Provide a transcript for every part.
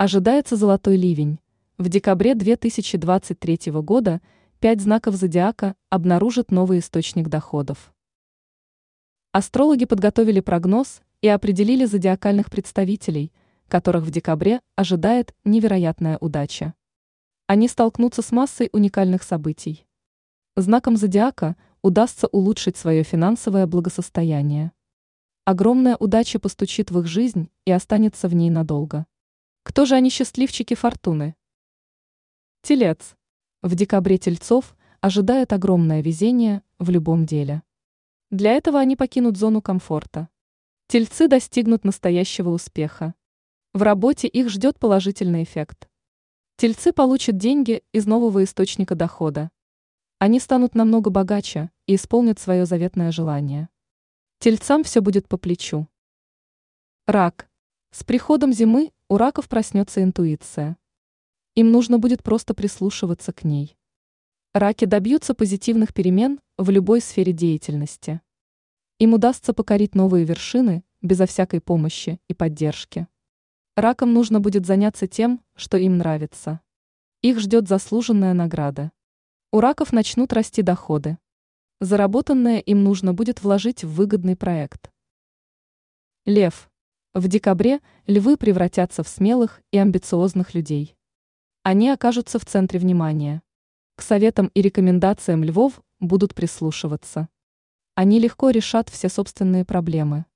Ожидается золотой ливень. В декабре 2023 года пять знаков зодиака обнаружат новый источник доходов. Астрологи подготовили прогноз и определили зодиакальных представителей, которых в декабре ожидает невероятная удача. Они столкнутся с массой уникальных событий. Знаком зодиака удастся улучшить свое финансовое благосостояние. Огромная удача постучит в их жизнь и останется в ней надолго. Кто же они счастливчики фортуны? Телец. В декабре тельцов ожидает огромное везение в любом деле. Для этого они покинут зону комфорта. Тельцы достигнут настоящего успеха. В работе их ждет положительный эффект. Тельцы получат деньги из нового источника дохода. Они станут намного богаче и исполнят свое заветное желание. Тельцам все будет по плечу. Рак. С приходом зимы у раков проснется интуиция. Им нужно будет просто прислушиваться к ней. Раки добьются позитивных перемен в любой сфере деятельности. Им удастся покорить новые вершины безо всякой помощи и поддержки. Ракам нужно будет заняться тем, что им нравится. Их ждет заслуженная награда. У раков начнут расти доходы. Заработанное им нужно будет вложить в выгодный проект. Лев. В декабре львы превратятся в смелых и амбициозных людей. Они окажутся в центре внимания. К советам и рекомендациям львов будут прислушиваться. Они легко решат все собственные проблемы.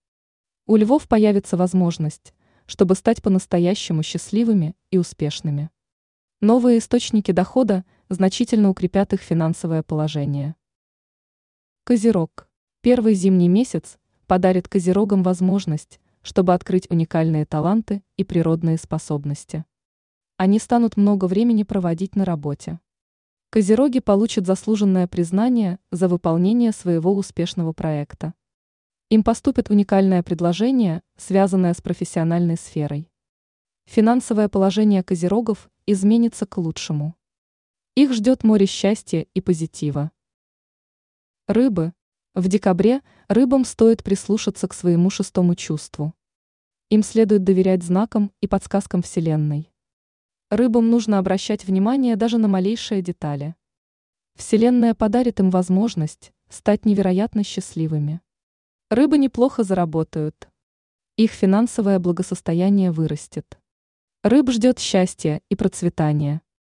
У львов появится возможность, чтобы стать по-настоящему счастливыми и успешными. Новые источники дохода значительно укрепят их финансовое положение. Козерог. Первый зимний месяц подарит козерогам возможность, чтобы открыть уникальные таланты и природные способности они станут много времени проводить на работе. Козероги получат заслуженное признание за выполнение своего успешного проекта. Им поступит уникальное предложение, связанное с профессиональной сферой. Финансовое положение козерогов изменится к лучшему. Их ждет море счастья и позитива. Рыбы. В декабре рыбам стоит прислушаться к своему шестому чувству. Им следует доверять знакам и подсказкам Вселенной. Рыбам нужно обращать внимание даже на малейшие детали. Вселенная подарит им возможность стать невероятно счастливыми. Рыбы неплохо заработают. Их финансовое благосостояние вырастет. Рыб ждет счастья и процветания.